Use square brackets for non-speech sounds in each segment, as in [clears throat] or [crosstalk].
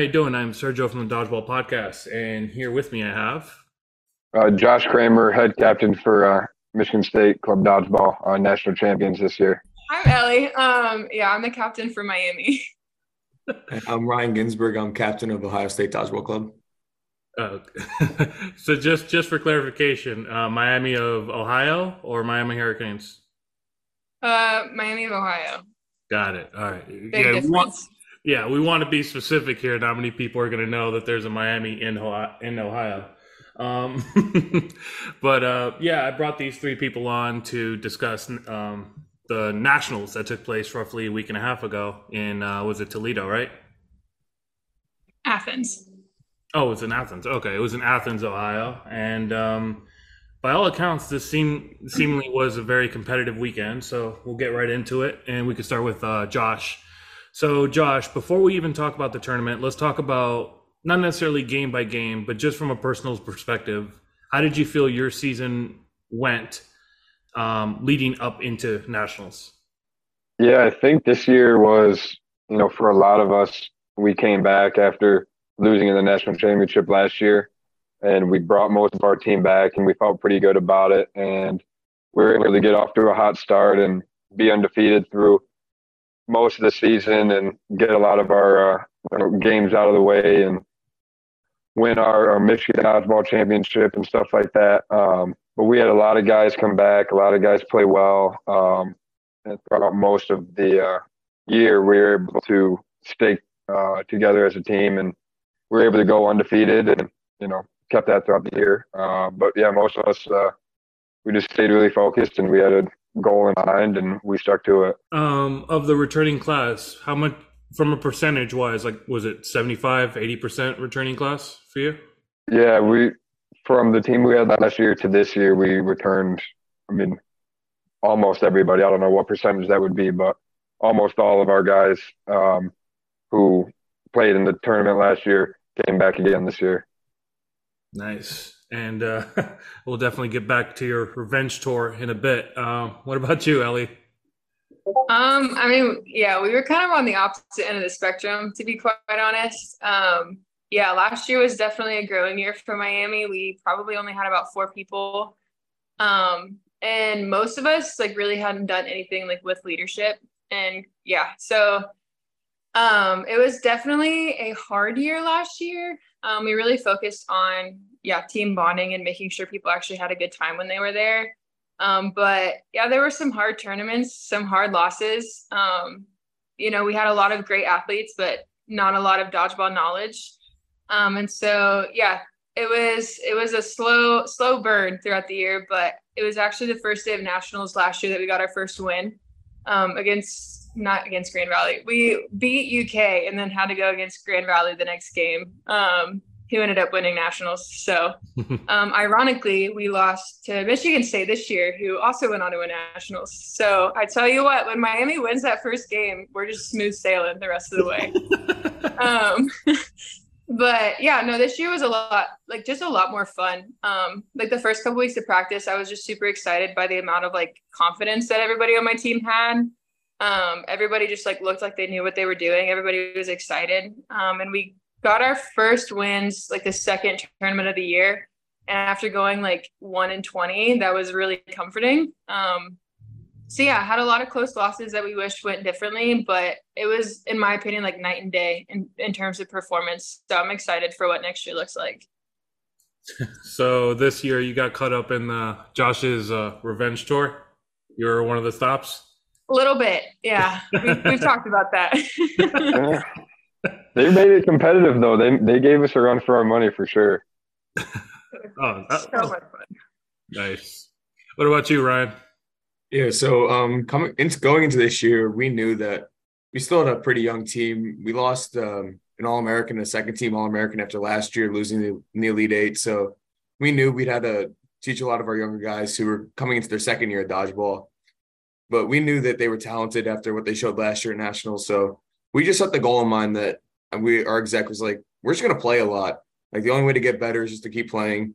everyone. How you doing? I'm Sergio from the Dodgeball Podcast, and here with me I have uh, Josh Kramer, head captain for uh, Michigan State Club Dodgeball, uh, national champions this year. I'm Elly. Um, yeah, I'm the captain for Miami. [laughs] I'm Ryan Ginsberg. I'm captain of Ohio State Dodgeball Club. Uh, [laughs] so just just for clarification, uh, Miami of Ohio or Miami Hurricanes? Uh, Miami of Ohio. Got it. All right. Big yeah, difference. Yeah, we want to be specific here. Not many people are going to know that there's a Miami in Ohio. In Ohio. Um, [laughs] but uh, yeah, I brought these three people on to discuss um, the nationals that took place roughly a week and a half ago in uh, was it Toledo, right? Athens. Oh, it was in Athens. Okay, it was in Athens, Ohio, and um, by all accounts, this seem seemingly was a very competitive weekend. So we'll get right into it, and we can start with uh, Josh. So, Josh, before we even talk about the tournament, let's talk about not necessarily game by game, but just from a personal perspective. How did you feel your season went um, leading up into nationals? Yeah, I think this year was, you know, for a lot of us, we came back after losing in the national championship last year, and we brought most of our team back, and we felt pretty good about it. And we were able to get off to a hot start and be undefeated through most of the season and get a lot of our uh, games out of the way and win our, our Michigan dodgeball championship and stuff like that. Um, but we had a lot of guys come back, a lot of guys play well. Um, and throughout most of the uh, year, we were able to stay uh, together as a team and we were able to go undefeated and, you know, kept that throughout the year. Uh, but yeah, most of us, uh, we just stayed really focused and we had a goal in mind and we stuck to it. Um, of the returning class, how much from a percentage wise, like was it 75, 80% returning class for you? Yeah, we from the team we had last year to this year, we returned. I mean, almost everybody. I don't know what percentage that would be, but almost all of our guys um, who played in the tournament last year came back again this year. Nice. And uh, [laughs] we'll definitely get back to your revenge tour in a bit. Uh, what about you, Elly? Um, I mean, yeah, we were kind of on the opposite end of the spectrum, to be quite honest. Um, yeah, last year was definitely a growing year for Miami. We probably only had about four people. Um, and most of us like really hadn't done anything like with leadership. And yeah, so um it was definitely a hard year last year. Um, we really focused on yeah, team bonding and making sure people actually had a good time when they were there. Um, but yeah, there were some hard tournaments, some hard losses. Um, you know, we had a lot of great athletes, but not a lot of dodgeball knowledge. Um, and so yeah, it was it was a slow slow burn throughout the year, but it was actually the first day of nationals last year that we got our first win um, against not against Grand Valley. We beat UK and then had to go against Grand Valley the next game. Um, who ended up winning nationals. So, [laughs] um, ironically, we lost to Michigan State this year, who also went on to win nationals. So, I tell you what, when Miami wins that first game, we're just smooth sailing the rest of the way. [laughs] um, [laughs] but yeah, no, this year was a lot, like just a lot more fun. Um, like the first couple weeks of practice, I was just super excited by the amount of like confidence that everybody on my team had. Um, everybody just like looked like they knew what they were doing. Everybody was excited. Um, and we got our first wins like the second tournament of the year and after going like 1 and 20 that was really comforting um so yeah had a lot of close losses that we wished went differently but it was in my opinion like night and day in, in terms of performance so i'm excited for what next year looks like [laughs] So this year you got caught up in the Josh's uh, revenge tour. You were one of the stops. a little bit yeah [laughs] we've, we've talked about that Yeah. [laughs] they made it competitive though. They they gave us a run for our money for sure. [laughs] Oh, that- so much fun nice. What about you, Ryan? Yeah, so um, coming into going into this year, we knew that we still had a pretty young team. We lost um, an All American, a second team All American after last year losing the, in the Elite Eight. So we knew we'd had to teach a lot of our younger guys who were coming into their second year at dodgeball. But we knew that they were talented after what they showed last year at nationals. So we just set the goal in mind that we our exec was like, we're just gonna play a lot. Like the only way to get better is just to keep playing.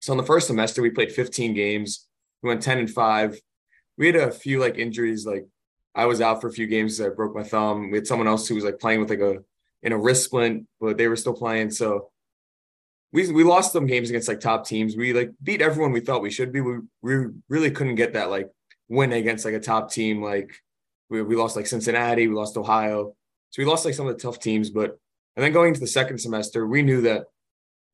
So in the first semester, we played 15 games. We went 10 and five. We had a few like injuries. Like I was out for a few games. I broke my thumb. We had someone else who was like playing with like a in a wrist splint, but they were still playing. So we we lost some games against like top teams. We like beat everyone we thought we should be. We, we really couldn't get that like win against like a top team. Like we, we lost like Cincinnati, we lost Ohio. So we lost like some of the tough teams. But and then going into the second semester, we knew that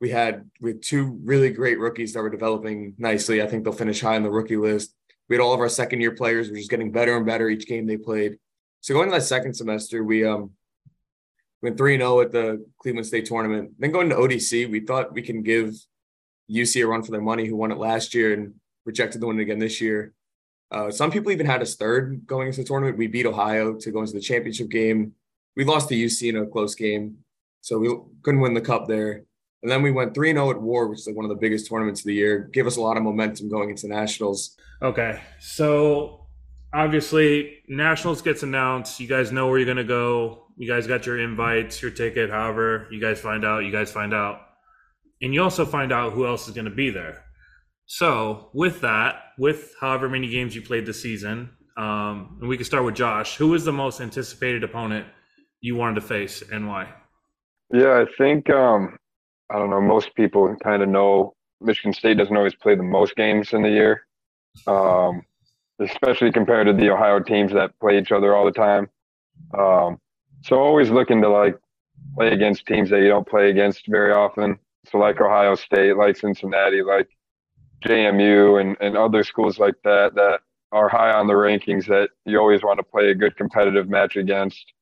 we had we had two really great rookies that were developing nicely. I think they'll finish high on the rookie list. We had all of our second year players were just getting better and better each game they played. So going to that second semester, we um went 3 0 at the Cleveland State tournament. Then going to ODC, we thought we can give UC a run for their money, who won it last year and rejected the win again this year. Uh, some people even had us third going into the tournament. We beat Ohio to go into the championship game. We lost to UC in a close game, so we couldn't win the cup there. And then we went 3 0 at War, which is like one of the biggest tournaments of the year. Gave us a lot of momentum going into nationals. Okay. So obviously, nationals gets announced. You guys know where you're going to go you guys got your invites, your ticket, however you guys find out, you guys find out. And you also find out who else is going to be there. So, with that, with however many games you played this season, um, and we can start with Josh, who was the most anticipated opponent you wanted to face and why? Yeah, I think, um, I don't know, most people kind of know Michigan State doesn't always play the most games in the year, um, especially compared to the Ohio teams that play each other all the time. Um, so always looking to like play against teams that you don't play against very often. So like Ohio State, like Cincinnati, like JMU and, and other schools like that that are high on the rankings that you always want to play a good competitive match against.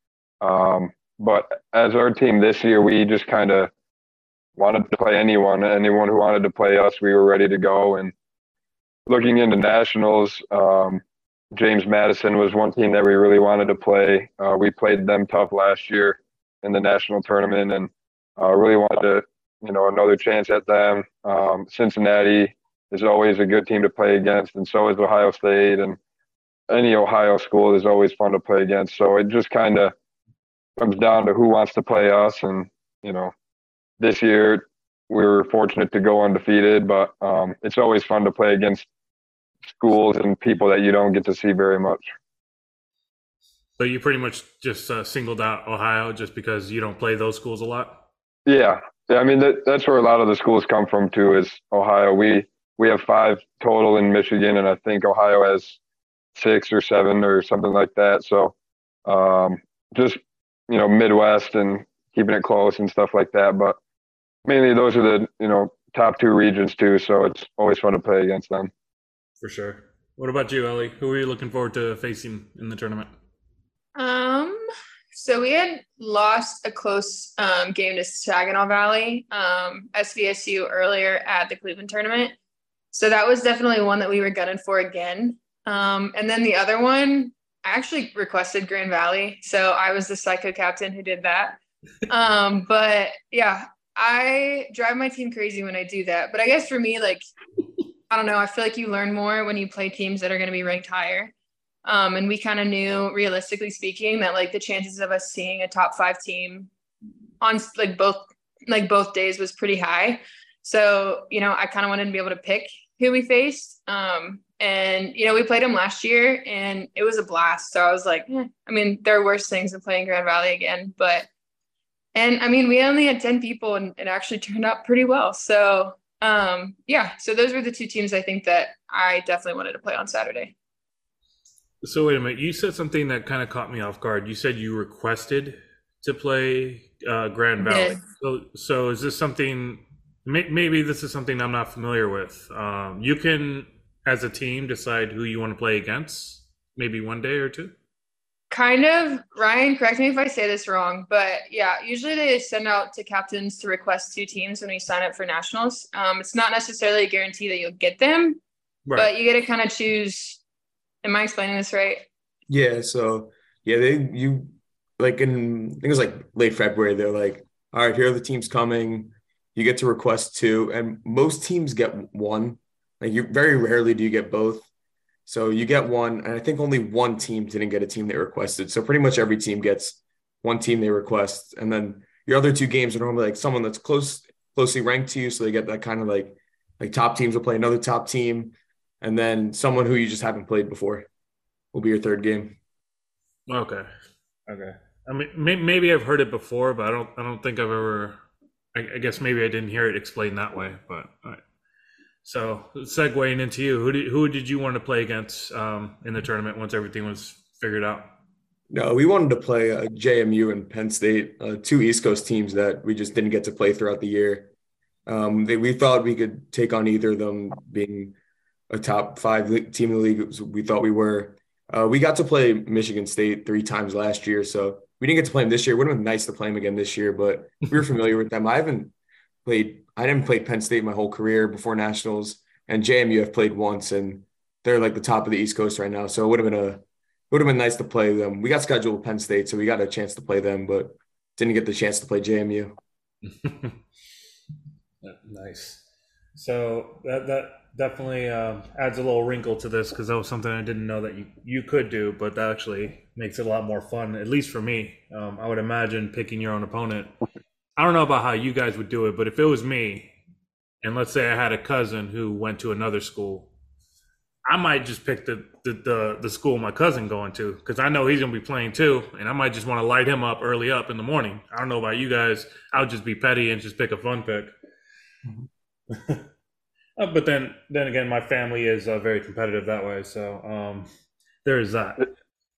Um, but as our team this year, we just kind of wanted to play anyone, anyone who wanted to play us, we were ready to go. And looking into nationals, um, James Madison was one team that we really wanted to play. Uh, we played them tough last year in the national tournament, and uh, really wanted to, you know, another chance at them. Um, Cincinnati is always a good team to play against, and so is Ohio State, and any Ohio school is always fun to play against. So it just kind of comes down to who wants to play us, and you know, this year we were fortunate to go undefeated, but um, it's always fun to play against schools and people that you don't get to see very much. So you pretty much just uh, singled out Ohio just because you don't play those schools a lot. Yeah, yeah. I mean that, that's where a lot of the schools come from too. Is Ohio? We we have five total in Michigan, and I think Ohio has six or seven or something like that. So um, just you know Midwest and keeping it close and stuff like that. But mainly those are the you know top two regions too. So it's always fun to play against them for sure. What about you, Elly? Who are you looking forward to facing in the tournament? Um, so we had lost a close um, game to Saginaw Valley, um, SVSU earlier at the Cleveland tournament. So that was definitely one that we were gunning for again. Um, and then the other one, I actually requested Grand Valley. So I was the psycho captain who did that. Um, [laughs] but yeah, I drive my team crazy when I do that. But I guess for me, like I don't know. I feel like you learn more when you play teams that are going to be ranked higher. Um, and we kind of knew, realistically speaking, that like the chances of us seeing a top five team on like both like both days was pretty high. So you know, I kind of wanted to be able to pick who we faced. Um, and you know, we played them last year, and it was a blast. So I was like, eh. I mean, there are worse things than playing Grand Valley again, but and I mean, we only had ten people, and it actually [laughs] turned out pretty well. So um, yeah, so those were the two teams I think that I definitely wanted to play on Saturday. So wait a minute, you said something that kind of caught me off guard. You said you requested to play uh, Grand Valley. So, so is this something? Maybe this is something I'm not familiar with. Um, you can, as a team, decide who you want to play against. Maybe one day or two kind of ryan correct me if i say this wrong but yeah usually they send out to captains to request two teams when we sign up for nationals um, it's not necessarily a guarantee that you'll get them right. but you get to kind of choose am i explaining this right yeah so yeah they you like in i think it was like late february they're like all right here are the teams coming you get to request two and most teams get one like you very rarely do you get both so you get one, and I think only one team didn't get a team they requested. So pretty much every team gets one team they request, and then your other two games are normally like someone that's close closely ranked to you, so they get that kind of like like top teams will play another top team, and then someone who you just haven't played before will be your third game. Okay, okay. I mean, maybe I've heard it before, but I don't. I don't think I've ever. I, I guess maybe I didn't hear it explained that way. But all right. so segueing into you, who did who did you want to play against um, in the tournament once everything was figured out? No, we wanted to play uh, JMU and Penn State, uh, two East Coast teams that we just didn't get to play throughout the year. Um, they, we thought we could take on either of them, being a top five team in the league. We thought we were. Uh, we got to play Michigan State three times last year, so we didn't get to play them this year. It would have been nice to play them again this year, but we were familiar with them. I haven't played. I didn't play Penn State my whole career before nationals, and JMU I've played once, and they're like the top of the East Coast right now. So it would have been a would have been nice to play them. We got scheduled with Penn State, so we got a chance to play them, but didn't get the chance to play JMU. [laughs] nice. So that that definitely um, adds a little wrinkle to this because that was something I didn't know that you you could do, but that actually makes it a lot more fun, at least for me. Um, I would imagine picking your own opponent. I don't know about how you guys would do it, but if it was me, and let's say I had a cousin who went to another school I might just pick the the the, the school my cousin going to because I know he's gonna be playing too, and I might just want to light him up early up in the morning. I don't know about you guys. I would just be petty and just pick a fun pick. [laughs] Uh, but then then again, my family is uh, very competitive that way, so um, there is that.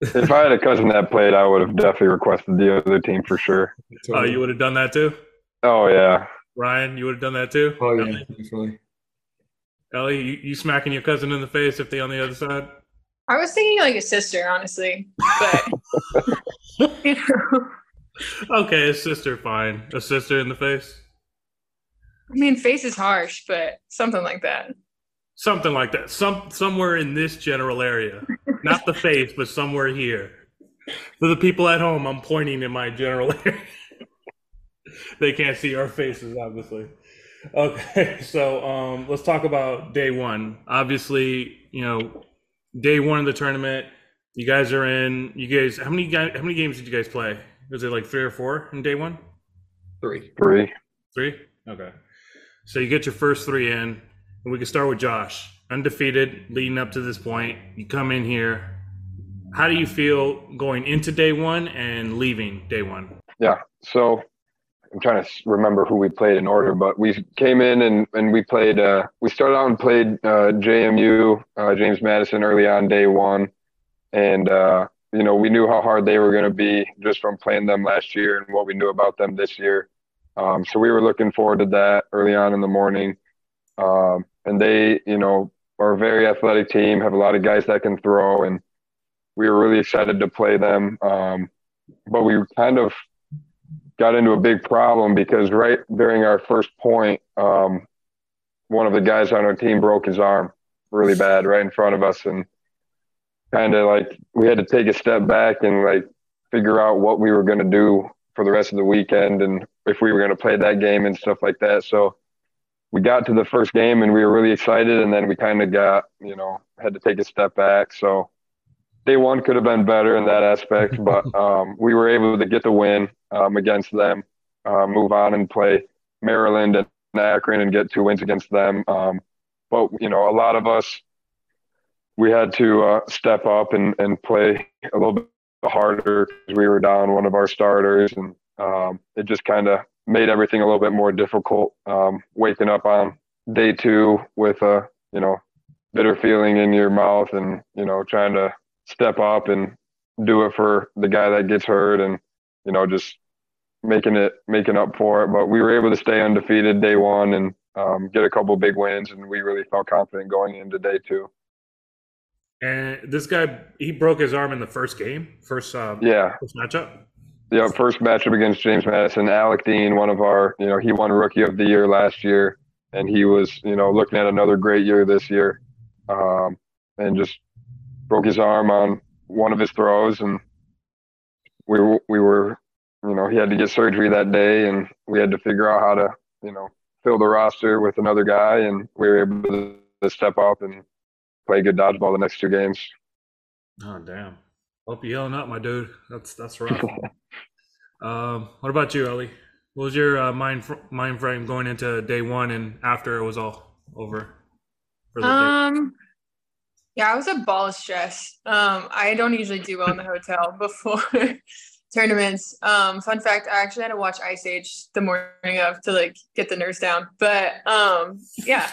if I had a cousin that played, I would have definitely requested the other team for sure. Oh, you would have done that too. Oh yeah, Ryan, you would have done that too. Oh yeah, definitely. Elly, you, you smacking your cousin in the face if they on the other side? I was thinking like a sister, honestly, but you [laughs] know. [laughs] Okay, a sister, fine. A sister in the face. I mean, face is harsh, but something like that. Something like that. Some somewhere in this general area, not the [laughs] face, but somewhere here. For the people at home, I'm pointing in my general [laughs] area. they can't see our faces, obviously. Okay, so um, let's talk about day one. Obviously, you know, day one of the tournament. You guys are in. You guys, how many guys? How many games did you guys play? Was it like three or four in day one? Three. Three. Three. Okay. So you get your first three in, and we can start with Josh, undefeated leading up to this point. You come in here. How do you feel going into day one and leaving day one? Yeah. So I'm trying to remember who we played in order, but we came in and, and we played. Uh, we started out and played uh, JMU, uh, James Madison, early on day one, and uh, you know we knew how hard they were going to be just from playing them last year and what we knew about them this year. Um, so we were looking forward to that early on in the morning. Um, and they, you know, are a very athletic team, have a lot of guys that can throw, and we were really excited to play them. Um, but we kind of got into a big problem because right during our first point, um, one of the guys on our team broke his arm really bad right in front of us, and kind of like we had to take a step back and like figure out what we were going to do for the rest of the weekend and if we were going to play that game and stuff like that. So we got to the first game and we were really excited, and then we kind of got you know had to take a step back. So day one could have been better in that aspect, [laughs] but um, we were able to get the win um, against them, uh, move on and play Maryland and Akron and get two wins against them. Um, but you know, a lot of us we had to uh, step up and, and play a little bit harder because we were down one of our starters, and um, it just kind of made everything a little bit more difficult. Um, waking up on day two with a you know bitter feeling in your mouth, and you know trying to step up and do it for the guy that gets hurt and you know just making it making up for it but we were able to stay undefeated day one and um, get a couple big wins and we really felt confident going into day two and this guy he broke his arm in the first game first um, yeah. first matchup. Yeah first matchup against james madison alec dean one of our you know he won rookie of the year last year and he was you know looking at another great year this year um, and just broke his arm on one of his throws, and we we were, you know, he had to get surgery that day, and we had to figure out how to, you know, fill the roster with another guy, and we were able to, to step up and play good dodgeball the next two games. Oh damn! Hope you're healing up, my dude. That's that's rough. [laughs] um, what about you, Elly? What was your uh, mind fr- mind frame going into day one and after it was all over? um, yeah, I was a ball of stress. Um, I don't usually do well in the hotel [laughs] before [laughs] tournaments. Um, fun fact: I actually had to watch Ice Age the morning of to like get the nerves down. But um, yeah.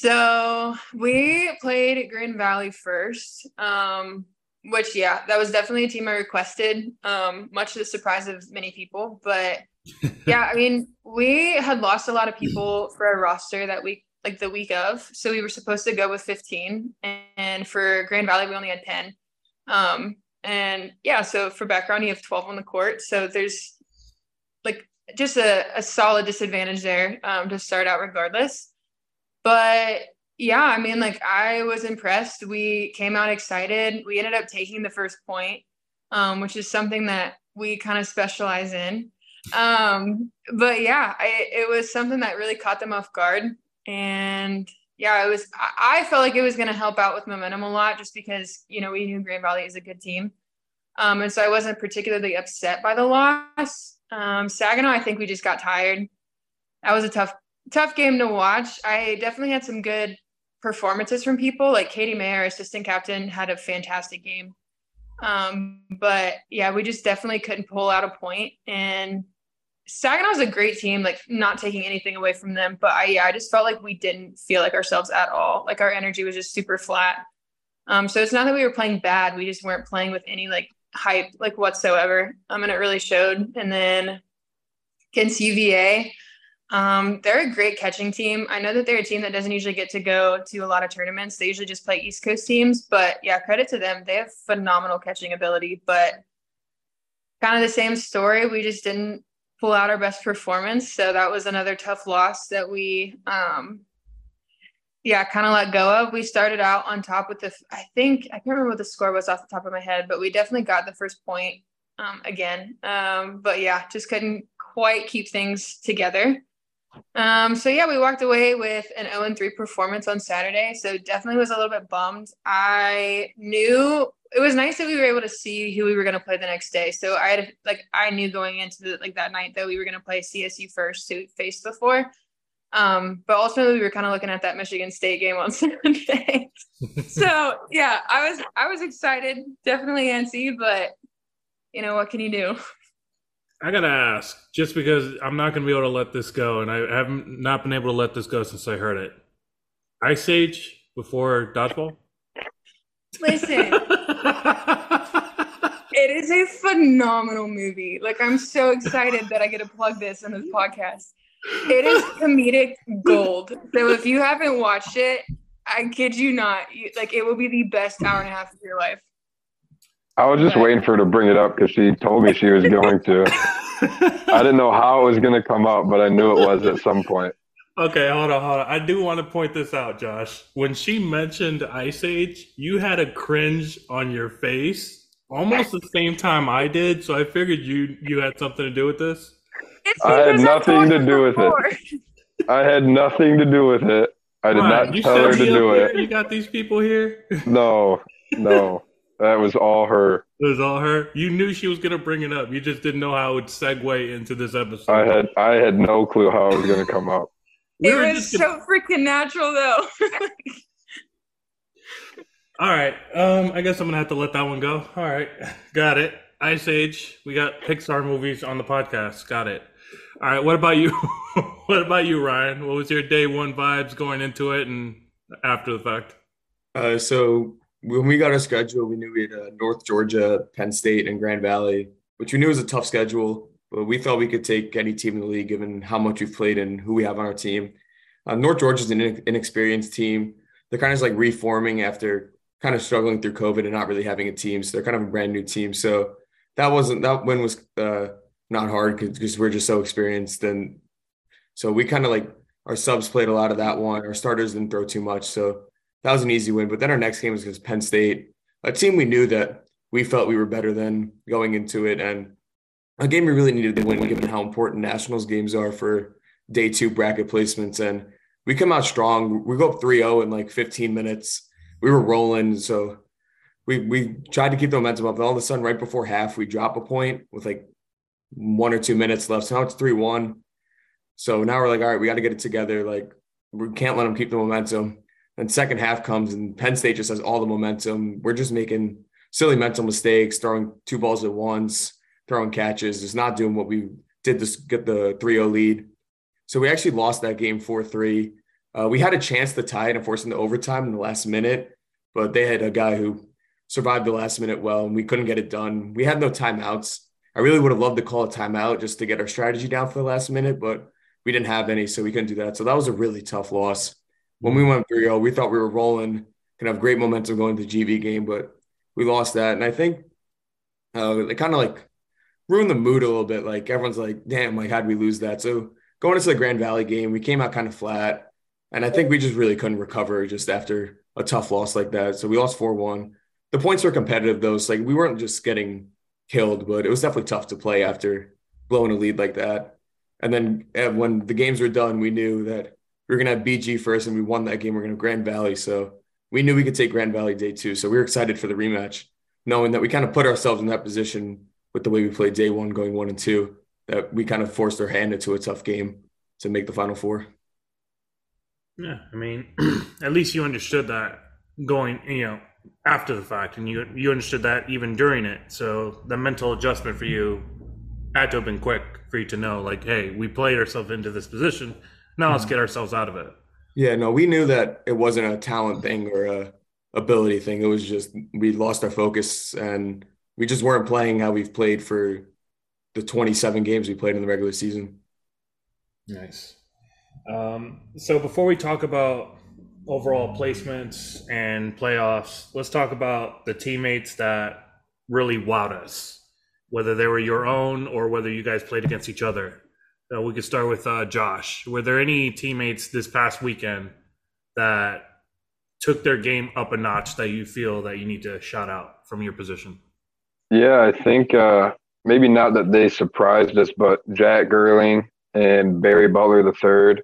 So we played Grand Valley first. Um, which yeah, that was definitely a team I requested. Um, much to the surprise of many people, but [laughs] yeah, I mean, we had lost a lot of people for our roster that week, like the week of. So we were supposed to go with 15, and for Grand Valley, we only had 10. Um, and yeah, so for background, you have 12 on the court. So there's like just a, a solid disadvantage there um, to start out regardless. But yeah, I mean, like I was impressed. We came out excited. We ended up taking the first point, um, which is something that we kind of specialize in. Um, but yeah, I, it was something that really caught them off guard. And yeah, it was, I, felt like it was going to help out with momentum a lot just because, you know, we knew Grand Valley is a good team. Um, and so I wasn't particularly upset by the loss. Um, Saginaw, I think we just got tired. That was a tough, tough game to watch. I definitely had some good performances from people. Like Katie Mayer, assistant captain, had a fantastic game. Um, but yeah, we just definitely couldn't pull out a point. And Saginaw's a great team, like not taking anything away from them. But I yeah, I just felt like we didn't feel like ourselves at all. Like our energy was just super flat. Um, so it's not that we were playing bad, we just weren't playing with any like hype like whatsoever. Um, and it really showed. And then against UVA, um, they're a great catching team. I know that they're a team that doesn't usually get to go to a lot of tournaments. They usually just play East Coast teams, but yeah, credit to them. They have phenomenal catching ability, but kind of the same story. We just didn't pull out our best performance. So that was another tough loss that we, um, yeah, kind of let go of. We started out on top with the, I think, I can't remember what the score was off the top of my head, but we definitely got the first point um, again. Um, but yeah, just couldn't quite keep things together. Um, so yeah, we walked away with an 0 3 performance on Saturday. So definitely was a little bit bummed. I knew it was nice that we were able to see who we were going to play the next day. So I had like I knew going into the like that night that we were going to play CSU first to face before. Um, but ultimately we were kind of looking at that Michigan State game on [laughs] Sunday. so yeah, I was I was excited, definitely antsy, but you know what can you do? I gotta ask, just because I'm not gonna be able to let this go, and I haven't not been able to let this go since I heard it. Ice Age before dodgeball. Listen, [laughs] it is a phenomenal movie. Like I'm so excited that I get to plug this in this podcast. It is comedic gold. So if you haven't watched it, I kid you not, you, like it will be the best hour and a half of your life. I was just waiting for her to bring it up because she told me she was going to. [laughs] I didn't know how it was going to come up, but I knew it was at some point. Okay, hold on, hold on. I do want to point this out, Josh. When she mentioned Ice Age, you had a cringe on your face almost the same time I did. So I figured you you had something to do with this. I had nothing to do with it. I had nothing to do with it. I did not tell her to do it. You got these people here? No, no. [laughs] That was all her. It was all her. You knew she was gonna bring it up. You just didn't know how it would segue into this episode. I had I had no clue how it was gonna come up. [laughs] it was so freaking natural though. [laughs] all right. Um, I guess I'm gonna have to let that one go. All right, got it. Ice Age. We got Pixar movies on the podcast. Got it. All right. What about you? [laughs] what about you, Ryan? What was your day one vibes going into it and after the fact? Uh, so when we got our schedule, we knew we had uh, North Georgia, Penn State, and Grand Valley, which we knew was a tough schedule, but we thought we could take any team in the league given how much we've played and who we have on our team. Uh, North Georgia is an inexperienced team. They're kind of like reforming after kind of struggling through COVID and not really having a team. So they're kind of a brand new team. So that wasn't that win was uh, not hard because we're just so experienced. And so we kind of like our subs played a lot of that one. Our starters didn't throw too much. So that was an easy win. But then our next game was against Penn State, a team we knew that we felt we were better than going into it, and a game we really needed to win given how important nationals games are for day two bracket placements. And we come out strong. We go up 3-0 in like 15 minutes. We were rolling. So we we tried to keep the momentum up. And all of a sudden, right before half, we drop a point with like one or two minutes left. So now it's 3-1. So now we're like, all right, we got to get it together. Like we can't let them keep the momentum. And second half comes and Penn State just has all the momentum. We're just making silly mental mistakes, throwing two balls at once. throwing catches, just not doing what we did to get the 3-0 lead. So we actually lost that game 4-3. Uh, we had a chance to tie it and force into overtime in the last minute, but they had a guy who survived the last minute well, and we couldn't get it done. We had no timeouts. I really would have loved to call a timeout just to get our strategy down for the last minute, but we didn't have any, so we couldn't do that. So that was a really tough loss. When we went 3 0, we thought we were rolling, can have great momentum going to the GV game, but we lost that. And I think uh, it kind of like ruined the mood a little bit. Like everyone's like, damn, like, how'd we lose that? So going into the Grand Valley game, we came out kind of flat. And I think we just really couldn't recover just after a tough loss like that. So we lost 4 1. The points were competitive, though. So like we weren't just getting killed, but it was definitely tough to play after blowing a lead like that. And then uh, when the games were done, we knew that we were to have BG first and we won that game. We are going to Grand Valley. So we knew we could take Grand Valley day two. So we were excited for the rematch, knowing that we kind of put ourselves in that position with the way we played day one, going one and two, that we kind of forced our hand into a tough game to make the final four. Yeah. I mean, [clears throat] at least you understood that going, you know, after the fact, and you you understood that even during it. So the mental adjustment for you had to have been quick for you to know, like, hey, we played ourselves into this position. Now let's get ourselves out of it. Yeah, no, we knew that it wasn't a talent thing or a ability thing. It was just we lost our focus and we just weren't playing how we've played for the 27 games we played in the regular season. Nice. Um, so before we talk about overall placements and playoffs, let's talk about the teammates that really wowed us, whether they were your own or whether you guys played against each other. So we could start with uh, Josh. Were there any teammates this past weekend that took their game up a notch that you feel that you need to shout out from your position? Yeah, I think uh, maybe not that they surprised us, but Jack Gerling and Barry Butler the third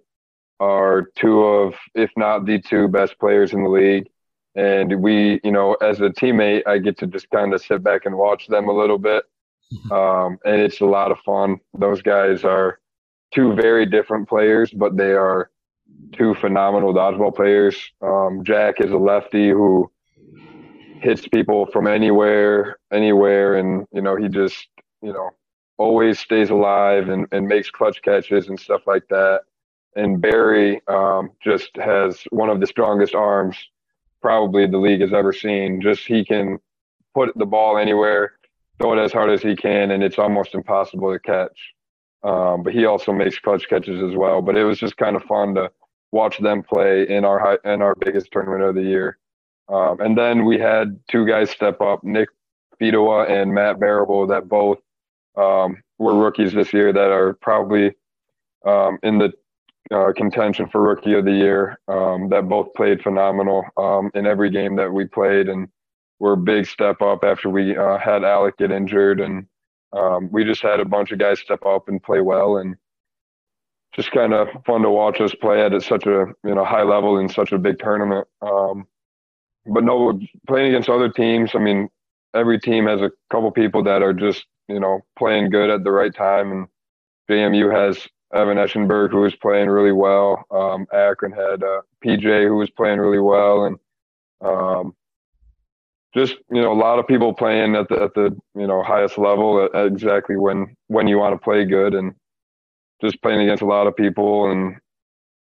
are two of, if not the two best players in the league. And we, you know, as a teammate, I get to just kind of sit back and watch them a little bit. [laughs] Um, and it's a lot of fun. Those guys are two very different players, but they are two phenomenal dodgeball players. Um, Jack is a lefty who hits people from anywhere, anywhere, and you know he just you know always stays alive and, and makes clutch catches and stuff like that and Barry um, just has one of the strongest arms probably the league has ever seen. Just he can put the ball anywhere, throw it as hard as he can, and it's almost impossible to catch. Um, but he also makes clutch catches as well. But it was just kind of fun to watch them play in our high, in our biggest tournament of the year. Um, and then we had two guys step up, Nick Fidoa and Matt Bearable, that both um, were rookies this year that are probably um, in the uh, contention for rookie of the year um, that both played phenomenal um, in every game that we played and were a big step up after we uh, had Alec get injured and um, we just had a bunch of guys step up and play well and just kind of fun to watch us play at such a you know high level in such a big tournament. Um, but no, playing against other teams, I mean, every team has a couple people that are just you know playing good at the right time and JMU has Evan Eschenberg, who was playing really well. Um, Akron had uh, PJ, who was playing really well, and um, just you know a lot of people playing at the at the you know highest level at, at exactly when when you want to play good, and just playing against a lot of people, and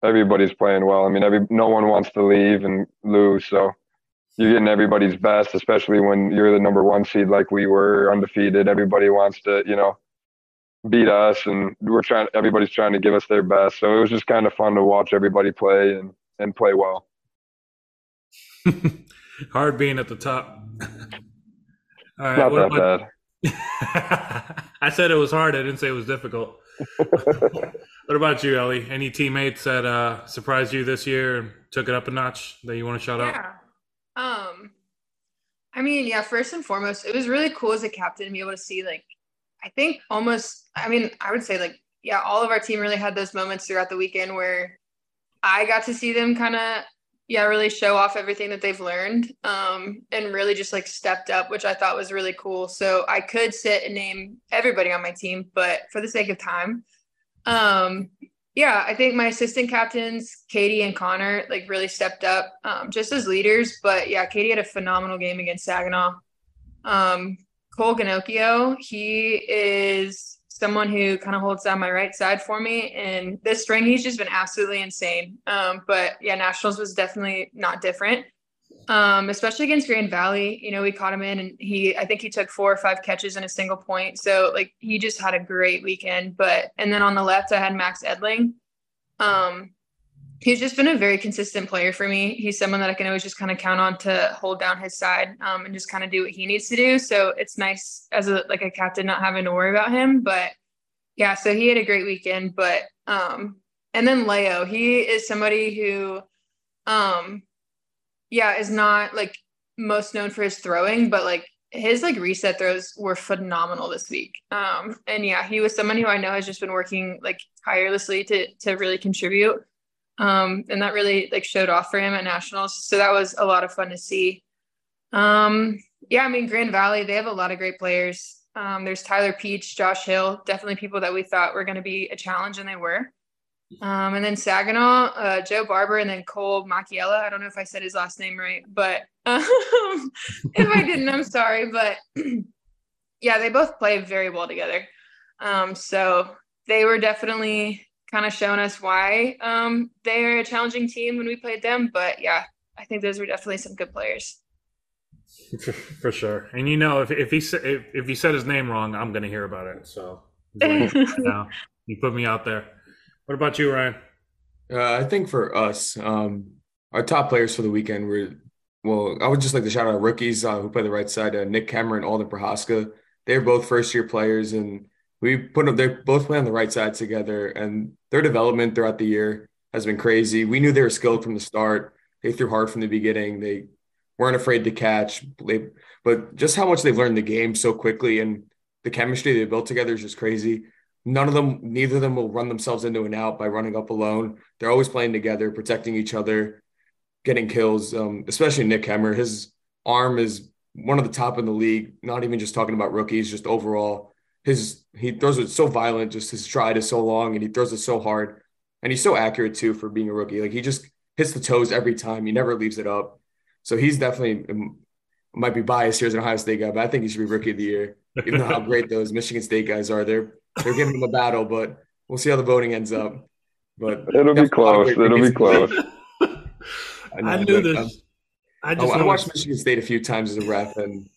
everybody's playing well. I mean, every no one wants to leave and lose, so you're getting everybody's best, especially when you're the number one seed like we were, undefeated. Everybody wants to you know beat us and we're trying everybody's trying to give us their best so it was just kind of fun to watch everybody play and and play well [laughs] hard being at the top. All right not that about, bad. [laughs] I said it was hard i didn't say it was difficult. [laughs] What about you elly? Any teammates that uh surprised you this year and took it up a notch that you want to shout yeah. out um i mean yeah first and foremost it was really cool as a captain to be able to see like I think almost, I mean, I would say like, yeah, all of our team really had those moments throughout the weekend where I got to see them kind of, yeah, really show off everything that they've learned um, and really just like stepped up, which I thought was really cool. So I could sit and name everybody on my team, but for the sake of time, um, yeah, I think my assistant captains, Katie and Connor, like really stepped up um, just as leaders. But yeah, Katie had a phenomenal game against Saginaw. Um, Cole Ganocchio. He is someone who kind of holds down my right side for me. And this spring, he's just been absolutely insane. Um, but yeah, Nationals was definitely not different. Um, especially against Grand Valley, you know, we caught him in and he, I think he took four or five catches in a single point. So like he just had a great weekend. But, and then on the left, I had Max Edling. Um, he's just been a very consistent player for me. He's someone that I can always just kind of count on to hold down his side um, and just kind of do what he needs to do. So it's nice as a like a captain not having to worry about him. But yeah, so he had a great weekend. But um, and then Leo, he is somebody who, um, yeah, is not like most known for his throwing, but like his like reset throws were phenomenal this week. Um, and yeah, he was someone who I know has just been working like tirelessly to to really contribute. Um, and that really like showed off for him at nationals. So that was a lot of fun to see. Um, yeah, I mean Grand Valley, they have a lot of great players. Um, there's Tyler Peach, Josh Hill, definitely people that we thought were going to be a challenge, and they were. Um, and then Saginaw, uh, Joe Barber, and then Cole Macchiella. I don't know if I said his last name right, but [laughs] um, if I didn't, I'm sorry. But [clears throat] yeah, they both play very well together. Um, so they were definitely kind of showing us why um, they are a challenging team when we played them. But yeah, I think those were definitely some good players. [laughs] For, sure, and you know, if if he if, if he said his name wrong, I'm going to hear about it. So now [laughs] you put me out there. What about you, Ryan? Uh, I think for us, um, our top players for the weekend were well. I would just like to shout out rookies uh, who play the right side: uh, Nick Cameron, Alden Prohaska. They're both first year players, and we put them. They both play on the right side together, and their development throughout the year has been crazy. We knew they were skilled from the start. They threw hard from the beginning. They weren't afraid to catch. They, but just how much they've learned the game so quickly and the chemistry they built together is just crazy. None of them, neither of them will run themselves into an out by running up alone. They're always playing together, protecting each other, getting kills. Um, especially Nick Hemmer, his arm is one of the top in the league. Not even just talking about rookies, just overall. His he throws it so violent, just his stride is so long, and he throws it so hard, and he's so accurate too for being a rookie. Like he just hits the toes every time. He never leaves it up. So he's definitely um, might be biased here as an Ohio State guy, but I think he should be rookie of the year. Even though how [laughs] great those Michigan State guys are, they're they're giving him a battle, but we'll see how the voting ends up. But it'll be close. It'll be close. [laughs] I, know, I knew this. Um, I, just I, I watched Michigan State a few times as a ref and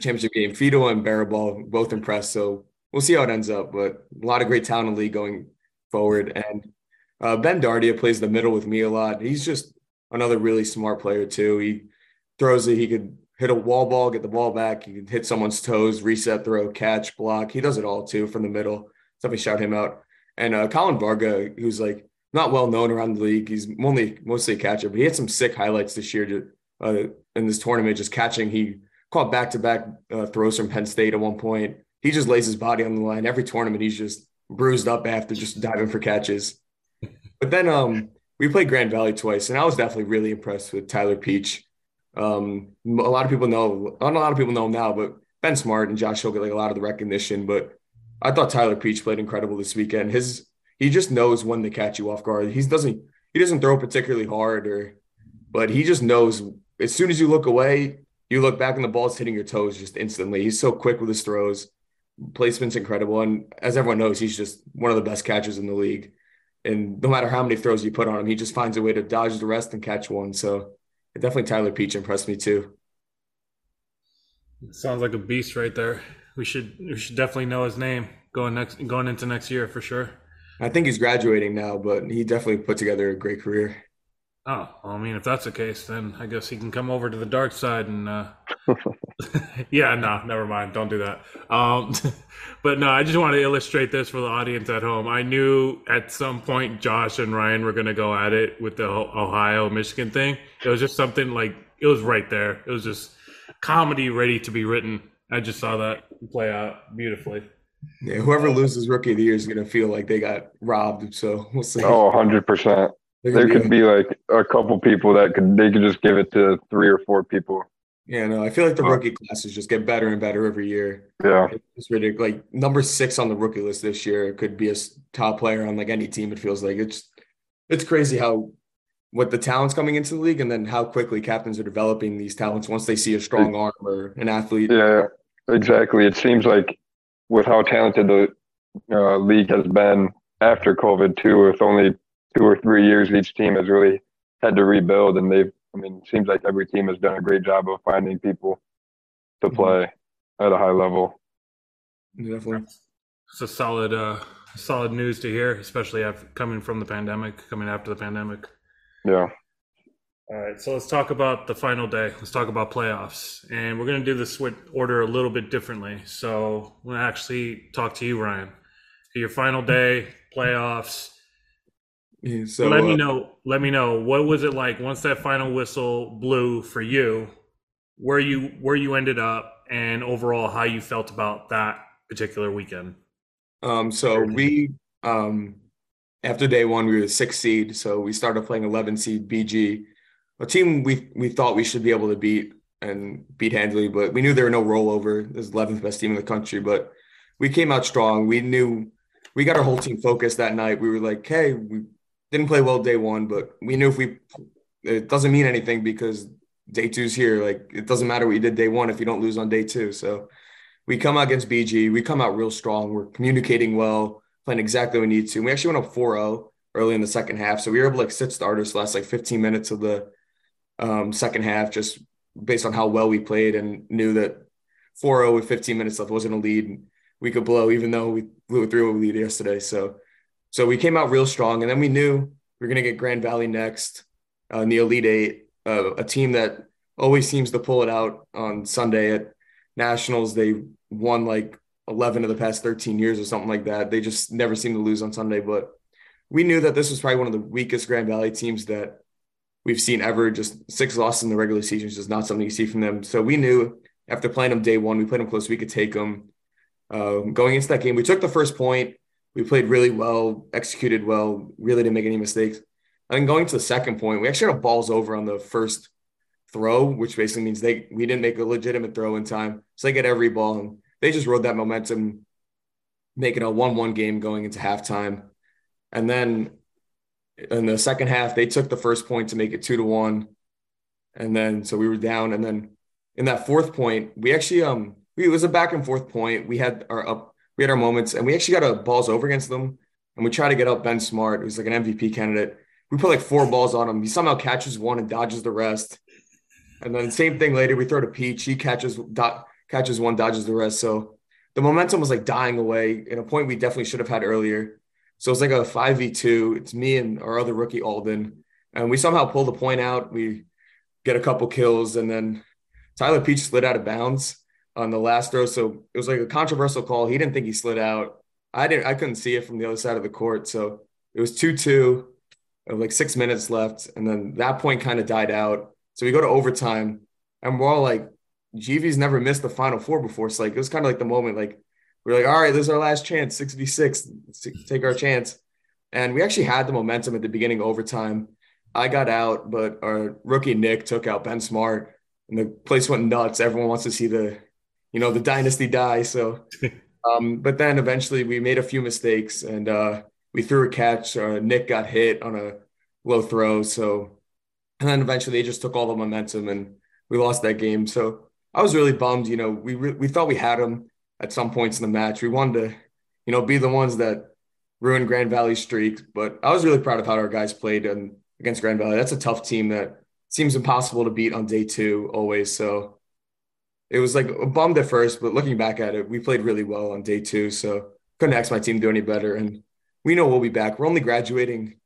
championship game. Fido and Barabal both impressed. So we'll see how it ends up. But a lot of great talent in the league going forward. And uh, Ben Dardia plays the middle with me a lot. He's just another really smart player too. He throws it. He could hit a wall ball, get the ball back. He could hit someone's toes, reset, throw, catch, block. He does it all too from the middle. Definitely shout him out. And uh, Colin Varga, who's like not well known around the league. He's only mostly a catcher, but he had some sick highlights this year uh, in this tournament, just catching. He caught back to back throws from Penn State at one point. He just lays his body on the line every tournament. He's just bruised up after just diving for catches. [laughs] But then um, we played Grand Valley twice, and I was definitely really impressed with Tyler Peach. Um, a lot of people know, not a lot of people know him now, but Ben Smart and Josh Hill get like a lot of the recognition. But I thought Tyler Peach played incredible this weekend. His he just knows when to catch you off guard. He doesn't he doesn't throw particularly hard or, but he just knows as soon as you look away, you look back and the ball's hitting your toes just instantly. He's so quick with his throws. Placement's incredible, and as everyone knows, he's just one of the best catchers in the league. And no matter how many throws you put on him, he just finds a way to dodge the rest and catch one. So definitely Tyler Peach impressed me too. Sounds like a beast right there. We should we should definitely know his name going next going into next year for sure. I think he's graduating now, but he definitely put together a great career. Oh, well, I mean, if that's the case, then I guess he can come over to the dark side and. Uh... [laughs] yeah, no, never mind. Don't do that. Um, [laughs] but no, I just want to illustrate this for the audience at home. I knew at some point Josh and Ryan were going to go at it with the Ohio Michigan thing. It was just something like it was right there. It was just comedy ready to be written. I just saw that play out beautifully. Yeah, whoever loses rookie of the year is going to feel like they got robbed. So we'll see. Oh, 100%. There could be like a couple people that could, they could just give it to three or four people. Yeah, no, I feel like the rookie classes just get better and better every year. Yeah. It's ridiculous. Like number six on the rookie list this year could be a top player on like any team. It feels like it's, it's crazy how what the talents coming into the league and then how quickly captains are developing these talents once they see a strong arm or an athlete. Yeah. Exactly. It seems like with how talented the uh, league has been after COVID too, with only two or three years, each team has really had to rebuild, and they've. I mean, it seems like every team has done a great job of finding people to Mm-hmm. play at a high level. Definitely. It's a solid, uh, solid news to hear, especially after coming from the pandemic, coming after the pandemic. Yeah. All right, so let's talk about the final day. Let's talk about playoffs, and we're going to do this with order a little bit differently. So I'm going to actually talk to you, Ryan. Your final day, playoffs. Yeah, so let me uh, know. Let me know what was it like once that final whistle blew for you, where you where you ended up, and overall how you felt about that particular weekend. Um, so we um after day one we were sixth seed, so we started playing 11 seed BG, a team we we thought we should be able to beat and beat handily, but we knew there were no rollover. This is 11th best team in the country, but we came out strong. We knew we got our whole team focused that night. We were like, hey, we didn't play well day one, but we knew if we it doesn't mean anything because day two's here. Like it doesn't matter what you did day one if you don't lose on day two. So we come out against BG. We come out real strong. We're communicating well, playing exactly what we need to. We actually went up 4-0 early in the second half. So we were able to like sit starters last like 15 minutes of the um, second half, just based on how well we played and knew that 4-0 with 15 minutes left wasn't a lead we could blow, even though we blew a 3-0 lead yesterday. So so we came out real strong. And then we knew we are going to get Grand Valley next uh, in the Elite Eight, uh, a team that always seems to pull it out on Sunday at Nationals. They won like 11 of the past 13 years or something like that. They just never seem to lose on Sunday. But we knew that this was probably one of the weakest Grand Valley teams that we've seen ever. Just six losses in the regular season is just not something you see from them. So we knew after playing them day one, we played them close, we could take them. Um, going into that game, we took the first point. We played really well, executed well, really didn't make any mistakes. And then going to the second point, we actually had balls over on the first throw, which basically means they we didn't make a legitimate throw in time. So they get every ball and they just rode that momentum, making a 1-1 game going into halftime. And then in the second half, they took the first point to make it two to one. And then so we were down. And then in that fourth point, we actually um it was a back and forth point. We had our up, we had our moments, and we actually got a balls over against them. And we tried to get up Ben Smart, who's like an MVP candidate. We put like four balls on him. He somehow catches one and dodges the rest. And then same thing later. We throw to Peach. He catches catches one, dodges the rest. So the momentum was like dying away in a point we definitely should have had earlier. So it's like a five v two. It's me and our other rookie Alden, and we somehow pull the point out. We get a couple kills, and then Tyler Peach slid out of bounds on the last throw. So it was like a controversial call. He didn't think he slid out. I didn't. I couldn't see it from the other side of the court. So it was two two, like six minutes left, and then that point kind of died out. So we go to overtime, and we're all like, GV's never missed the Final Four before. So like it was kind of like the moment, like we're like, all right, this is our last chance, six v six, take our chance. And we actually had the momentum at the beginning of overtime. I got out, but our rookie Nick took out Ben Smart, and the place went nuts. Everyone wants to see the, you know, the dynasty die. So, [laughs] um, but then eventually we made a few mistakes, and uh, we threw a catch. Uh, Nick got hit on a low throw, so and then eventually they just took all the momentum and we lost that game. So I was really bummed. You know, we re- we thought we had them at some points in the match. We wanted to, you know, be the ones that ruined Grand Valley streak. But I was really proud of how our guys played and against Grand Valley. That's a tough team that seems impossible to beat on day two always. So it was like bummed at first, but looking back at it, we played really well on day two. So couldn't ask my team to do any better. And we know we'll be back. We're only graduating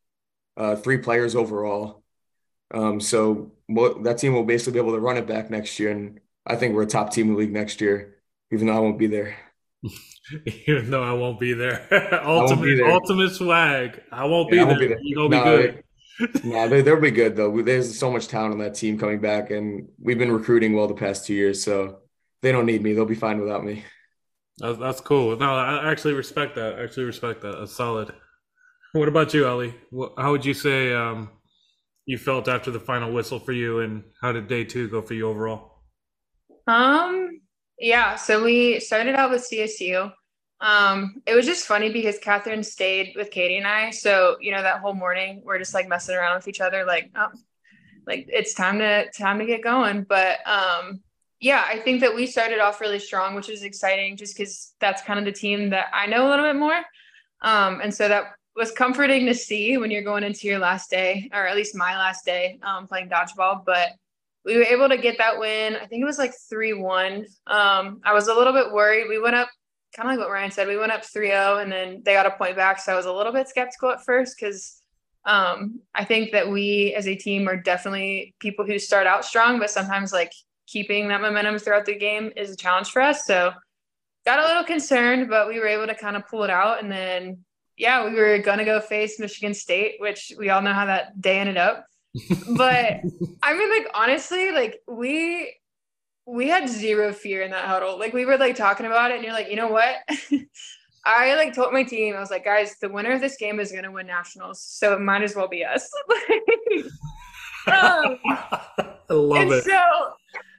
uh, three players overall. Um, so we'll, that team will basically be able to run it back next year. And I think we're a top team in the league next year, even though I won't be there. [laughs] Even though I won't be there. [laughs] ultimate, won't be there. ultimate swag. I won't, Yeah, I be, won't there. be there. You're going to No, be good. Nah, they, they'll be good though. There's so much talent on that team coming back, and we've been recruiting well the past two years, so they don't need me. They'll be fine without me. That's, that's cool. No, I actually respect that. I actually respect that. That's solid. What about you, Elly? How would you say um, you felt after the final whistle for you, and how did day two go for you overall? Um, yeah, so we started out with CSU. Um, it was just funny because Catherine stayed with Katie and I. So, you know, that whole morning we're just like messing around with each other, like, oh, like it's time to time to get going. But um, yeah, I think that we started off really strong, which is exciting just because that's kind of the team that I know a little bit more. Um, and so that was comforting to see when you're going into your last day, or at least my last day um, playing dodgeball. But we were able to get that win. I think it was like 3 1. Um, I was a little bit worried. We went up, kind of like what Ryan said, we went up 3 0 and then they got a point back. So I was a little bit skeptical at first because um, I think that we as a team are definitely people who start out strong, but sometimes like keeping that momentum throughout the game is a challenge for us. So got a little concerned, but we were able to kind of pull it out. And then, yeah, we were going to go face Michigan State, which we all know how that day ended up. but I mean, like, honestly, like, we, we had zero fear in that huddle. Like we were like talking about it, and you're like, you know what? [laughs] I like told my team, I was like, guys, the winner of this game is gonna win nationals, so it might as well be us. [laughs] um, [laughs] I love and it. so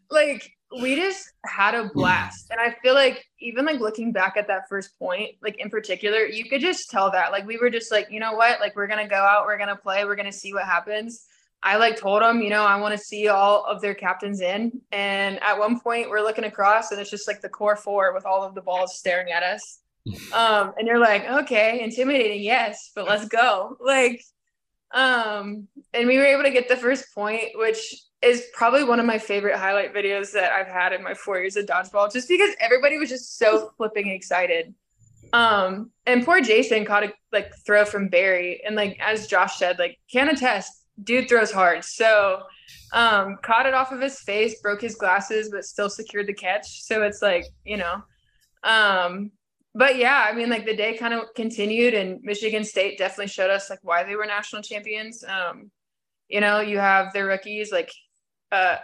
like we just had a blast and i feel like even like looking back at that first point like in particular you could just tell that like we were just like you know what like we're gonna go out we're gonna play we're gonna see what happens i like told them you know i want to see all of their captains in and at one point we're looking across and it's just like the core four with all of the balls staring at us. [laughs] Um and you're like okay intimidating yes but let's go. [laughs] Like um and we were able to get the first point which is probably one of my favorite highlight videos that I've had in my four years of dodgeball, just because everybody was just so flipping excited. Um, and poor Jason caught a like throw from Barry, and like as Josh said, like can attest, dude throws hard. So um, caught it off of his face, broke his glasses, but still secured the catch. So it's like you know, um, but yeah, I mean, like the day kind of continued, and Michigan State definitely showed us like why they were national champions. Um, you know, you have their rookies like uh,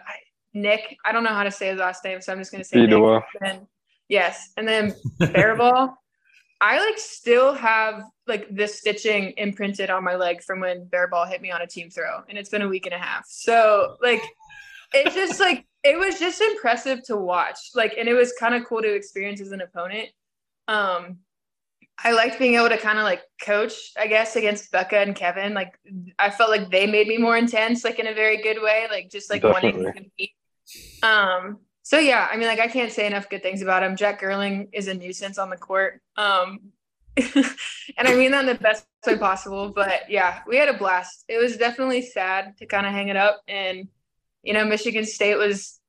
Nick. I don't know how to say his last name, so I'm just going to say Nick. And, yes, and then Bearball. [laughs] I like still have like this stitching imprinted on my leg from when bear ball hit me on a team throw, and it's been a week and a half. So like, it's just [laughs] like it was just impressive to watch. Like, and it was kind of cool to experience as an opponent. Um, I liked being able to kind of like coach, I guess, against Becca and Kevin. Like I felt like they made me more intense, like in a very good way, like just like Definitely. wanting to compete. Um, so yeah, I mean, like I can't say enough good things about him. Jack Gerling is a nuisance on the court. Um, [laughs] and I mean that in the best way possible. But yeah, we had a blast. It was definitely sad to kind of hang it up. And, you know, Michigan State was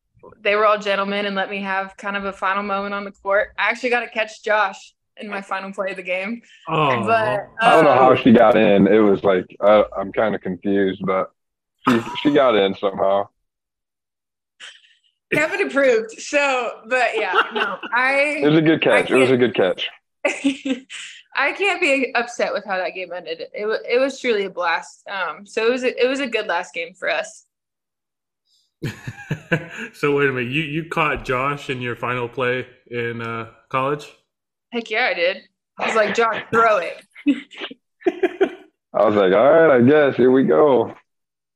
they were all gentlemen and let me have kind of a final moment on the court. I actually got to catch Josh in my final play of the game. Oh, but um, I don't know how she got in. It was like I, I'm kind of confused, but she she got in somehow. Kevin approved. So, but yeah, no, I. It was a good catch. It was a good catch. [laughs] I can't be upset with how that game ended. It was it was truly a blast. Um, so it was a, it was a good last game for us. [laughs] so wait a minute, you you caught Josh in your final play in uh, college? Heck yeah, I did. I was like, Josh, throw it. [laughs] I was like, all right, I guess here we go.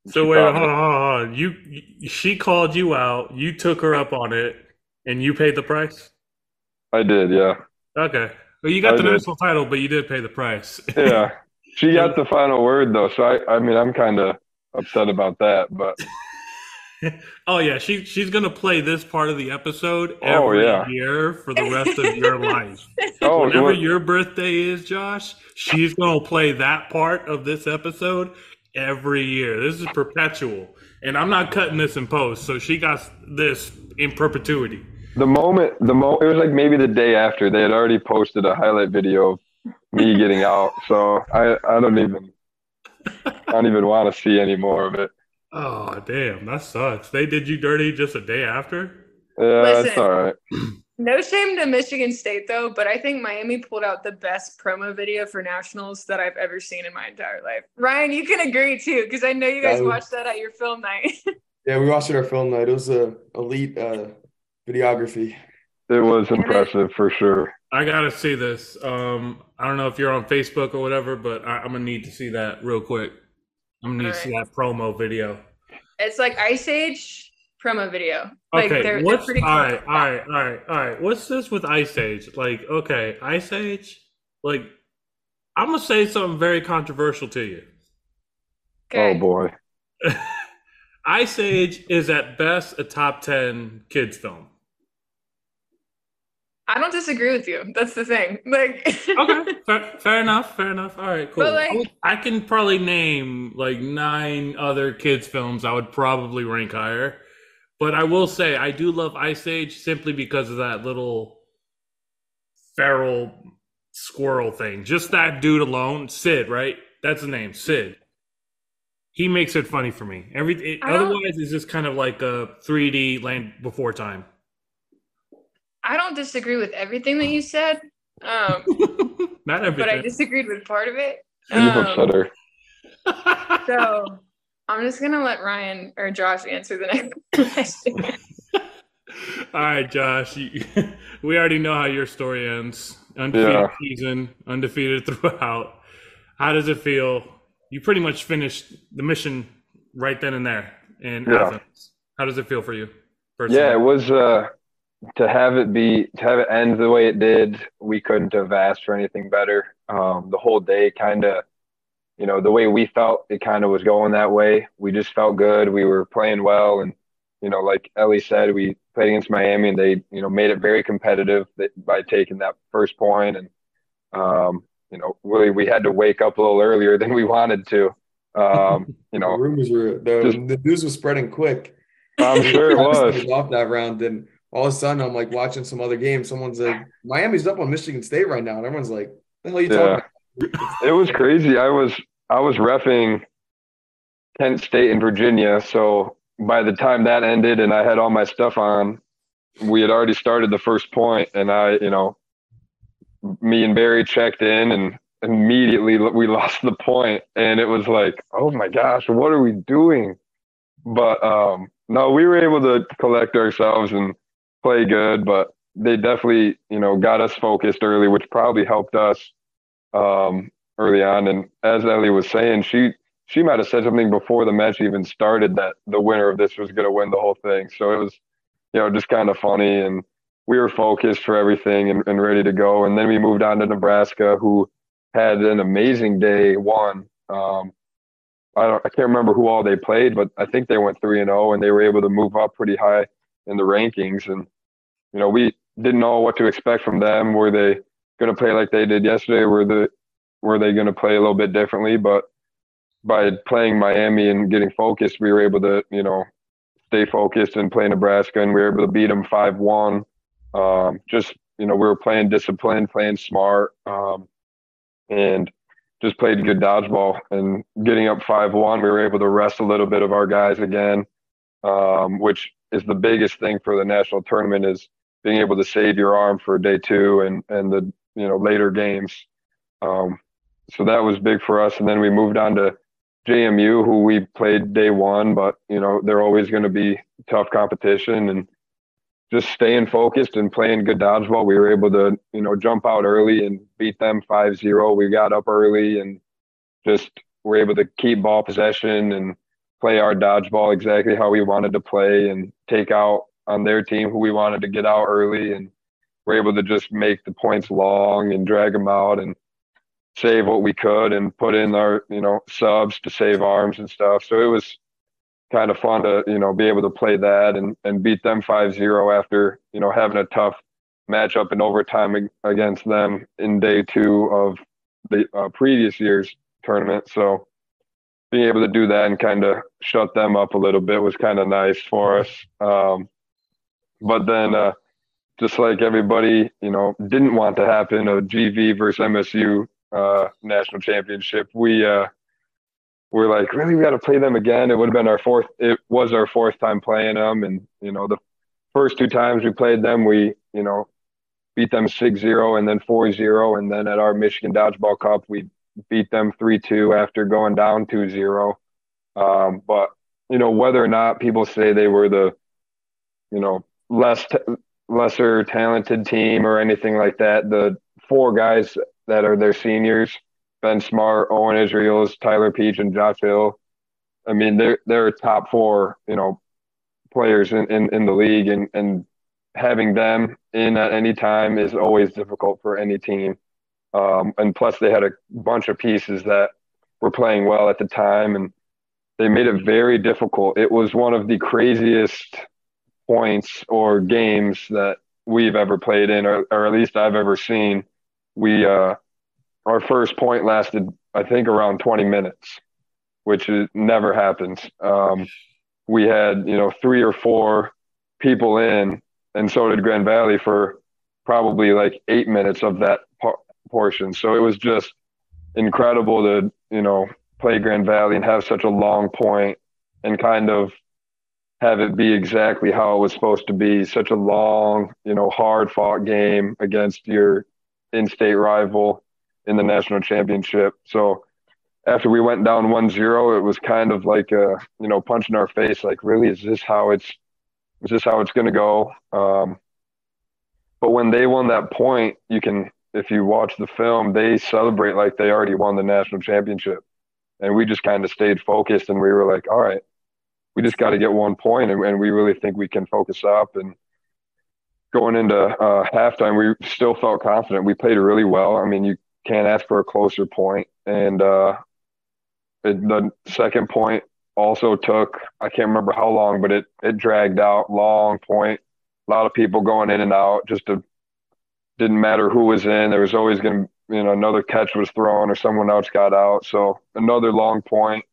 So wait, hold on, hold on. You, she called you out. You took her up on it, and you paid the price. I did, yeah. Okay. Well, you got I the did. national title, but you did pay the price. yeah, [laughs] she got the final word though. So I, I mean, I'm kind of upset about that, but [laughs] oh yeah, she she's gonna play this part of the episode oh, every oh, yeah. year for the rest of your life. [laughs] Oh, Whenever your birthday is, Josh, she's gonna play that part of this episode every year. This is perpetual, and I'm not cutting this in post, so she got this in perpetuity. The moment, the mo, it was like maybe the day after they had already posted a highlight video of me getting out, so I I don't even I don't even want to see any more of it. Oh damn, that sucks. They did you dirty just a day after. Yeah, Listen, it's all right. No shame to Michigan State though, but I think Miami pulled out the best promo video for nationals that I've ever seen in my entire life. Ryan, you can agree too, because I know you guys watched that at your film night. [laughs] yeah, we watched it our film night. It was a elite uh, videography. It was impressive for sure. I gotta see this. Um, I don't know if you're on Facebook or whatever, but I, am gonna need to see that real quick. I'm gonna need to see that promo video. It's like Ice Age promo video. Like okay, they're, what's they're all right, all right, all right, all right. What's this with Ice Age? Like, okay, Ice Age. Like, I'm gonna say something very controversial to you. Okay. Oh boy. [laughs] Ice Age is at best a top ten kids film. I don't disagree with you. That's the thing. [laughs] Like, okay, [laughs] fair, fair, enough. Fair enough. All right, cool. Like, I, can probably name like nine other kids' films I would probably rank higher. But I will say I do love Ice Age simply because of that little feral squirrel thing. Just that dude alone, Sid, right? That's the name, Sid. He makes it funny for me. Every it, otherwise, it's just kind of like a 3D Land Before Time. I don't disagree with everything that you said. Um, [laughs] Not everything. But I disagreed with part of it. Um, so I'm just gonna let Ryan or Josh answer the next question. [laughs] All right, Josh. You, [laughs] we already know how your story ends. Undefeated yeah. season, undefeated [laughs] throughout. How does it feel? You pretty much finished the mission right then and there in yeah. Athens. How does it feel for you? Personally? Yeah, it was. Uh, to have it be to have it end the way it did, we couldn't have asked for anything better. Um, the whole day kind of, you know, the way we felt, it kind of was going that way. We just felt good. We were playing well, and you know, like Elly said, we played against Miami, and they, you know, made it very competitive by taking that first point. and um, you know, really we had to wake up a little earlier than we wanted to. Um, you know, [laughs] the rumors were the, just, the news was spreading quick. I'm [laughs] sure it was off that round, and all of a sudden I'm like watching some other game. Someone's like, Miami's up on Michigan State right now, and everyone's like, "The hell are you yeah. talking?" [laughs] it was crazy. I was I was refing Kent State and Virginia, so by the time that ended and I had all my stuff on, we had already started the first point, and I, you know, me and Barry checked in, and immediately we [laughs] lost the point, and it was like, oh my gosh, what are we doing? But um, no, we were able to collect ourselves and play good, but they definitely, you know, got us focused early, which probably helped us um, early on. And as Elly was saying, she she might have said something before the match even started that the winner of this was going to win the whole thing. So it was, you know, just kind of funny. And we were focused for everything and, and ready to go. And then we moved on to Nebraska, who had an amazing day one. Um, I don't, I can't remember who all they played, but I think they went three and zero, oh, and they were able to move up pretty high in the rankings. And you know, we didn't know what to expect from them. Were they going to play like they did yesterday? Were the were they going to play a little bit differently? But by playing Miami and getting focused, we were able to, you know, stay focused and play Nebraska, and we were able to beat them five one. Um, just you know, we were playing disciplined, playing smart, um, and just played good dodgeball. And getting up five one, we were able to rest a little bit of our guys again, um, which is the biggest thing for the national tournament is being able to save your arm for day two and and the you know later games. Um, so that was big for us. And then we moved on to JMU, who we played day one, but you know they're always going to be tough competition and just staying focused and playing good dodgeball. We were able to you know jump out early and beat them 5-0. We got up early and just were able to keep ball possession and play our dodgeball exactly how we wanted to play and take out on their team who we wanted to get out early and we're able to just make the points long and drag them out and save what we could and put in our you know subs to save arms and stuff so it was kind of fun to you know be able to play that and and beat them 5-0 after you know having a tough matchup in overtime against them in day two of the uh, previous year's tournament so being able to do that and kind of shut them up a little bit was kind of nice for us. Um, but then, uh, just like everybody, you know, didn't want to happen a GV versus MSU uh, national championship. We uh, we're like, really, we got to play them again. It would have been our fourth. It was our fourth time playing them, and you know, the first two times we played them, we you know beat them 6-0 and then 4-0 and then at our Michigan Dodgeball Cup we beat them 3-2 after going down 2-0. Um, but you know whether or not people say they were the you know less t- lesser talented team or anything like that, the four guys that are their seniors, Ben Smart, Owen Israels, Tyler Peach, and Josh Hill. I mean, they're they're top four, you know, players in, in, in the league, and and having them in at any time is always difficult for any team. Um, and plus, they had a bunch of pieces that were playing well at the time. And they made it very difficult. It was one of the craziest points or games that we've ever played in, or, or at least I've ever seen. We uh, our first point lasted, I think, around 20 minutes, which is, never happens. Um, we had, you know, three or four people in, and so did Grand Valley for probably like eight minutes of that por- portion. So it was just incredible to, you know, play Grand Valley and have such a long point and kind of have it be exactly how it was supposed to be. Such a long, you know, hard fought game against your in state rival in the national championship. So after we went down 1-0, it was kind of like a, you know, punch in our face. Like, really, is this how it's, is this how it's going to go? Um, but when they won that point, you can, if you watch the film, they celebrate like they already won the national championship. And we just kind of stayed focused and we were like, all right, we just got to get one point and, and we really think we can focus up and going into uh, halftime, we still felt confident. We played really well. I mean, you can't ask for a closer point. And uh, it, the second point also took I can't remember how long, but it it dragged out long point. A lot of people going in and out. Just to, didn't matter who was in. There was always going to you know another catch was thrown or someone else got out. So another long point,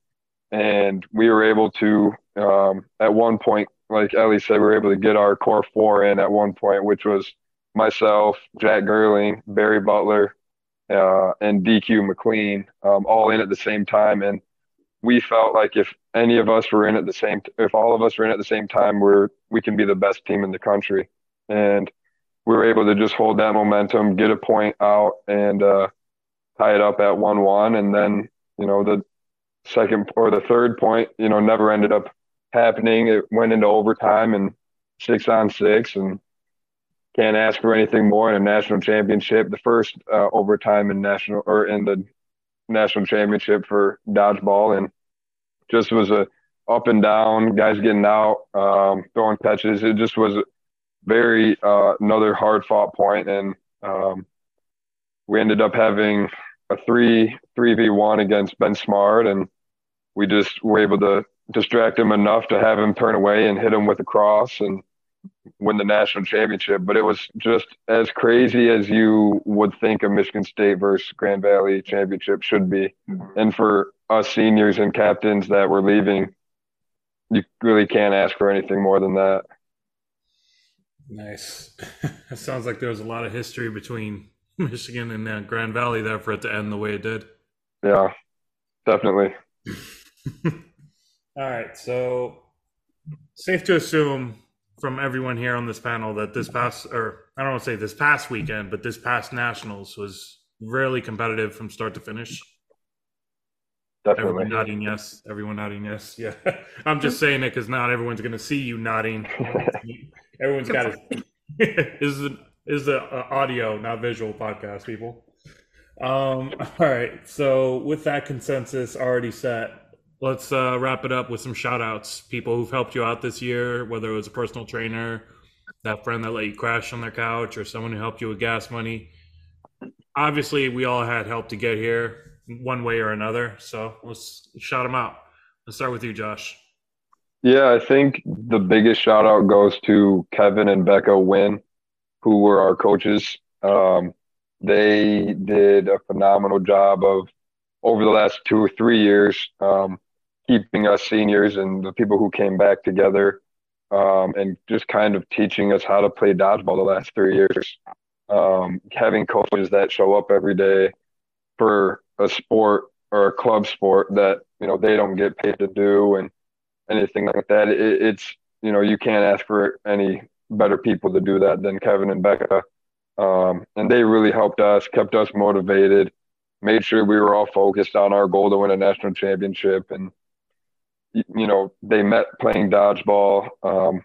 and we were able to um, at one point, like Elly said, we were able to get our core four in at one point, which was myself, Jack Gerling, Barry Butler, uh, and DQ McLean, um, all in at the same time. And we felt like if any of us were in at the same, if all of us were in at the same time, we're we can be the best team in the country. And we were able to just hold that momentum, get a point out, and uh, tie it up at one-one. And then you know the second or the third point, you know, never ended up happening. It went into overtime and six on six, and can't ask for anything more in a national championship. The first uh, overtime in national or in the national championship for dodgeball, and just was a up and down, guys getting out, um, throwing catches. It just was very uh, another hard fought point, and um, we ended up having a three three v one against Ben Smart, and we just were able to distract him enough to have him turn away and hit him with a cross and win the national championship. But it was just as crazy as you would think a Michigan State versus Grand Valley championship should be. And for us seniors and captains that were leaving, you really can't ask for anything more than that. Nice. [laughs] it sounds like there was a lot of history between [laughs] Michigan and uh, Grand Valley there for it to end the way it did. Yeah, definitely. [laughs] All right. So, safe to assume from everyone here on this panel that this past, or I don't want to say this past weekend, but this past nationals was really competitive from start to finish. Definitely. Everyone nodding yes. Everyone nodding yes. [laughs] Yeah. I'm just saying it because not everyone's going to see you nodding. [laughs] Everyone's got to. [laughs] this is a, this is a, a audio, not visual podcast, people. Um. All right. So with that consensus already set, let's uh, wrap it up with some shout outs. People who've helped you out this year, whether it was a personal trainer, that friend that let you crash on their couch, or someone who helped you with gas money. Obviously, we all had help to get here one way or another. So let's shout them out. Let's start with you, Josh. Yeah, I think the biggest shout out goes to Kevin and Becca Wynn, who were our coaches. Um, they did a phenomenal job of over the last two or three years um, keeping us seniors and the people who came back together um, and just kind of teaching us how to play dodgeball the last three years. Um, having coaches that show up every day for a sport or a club sport that you know they don't get paid to do and anything like that. It, it's you know you can't ask for any better people to do that than Kevin and Becca, um, and they really helped us, kept us motivated, made sure we were all focused on our goal to win a national championship, and you know they met playing dodgeball. Um,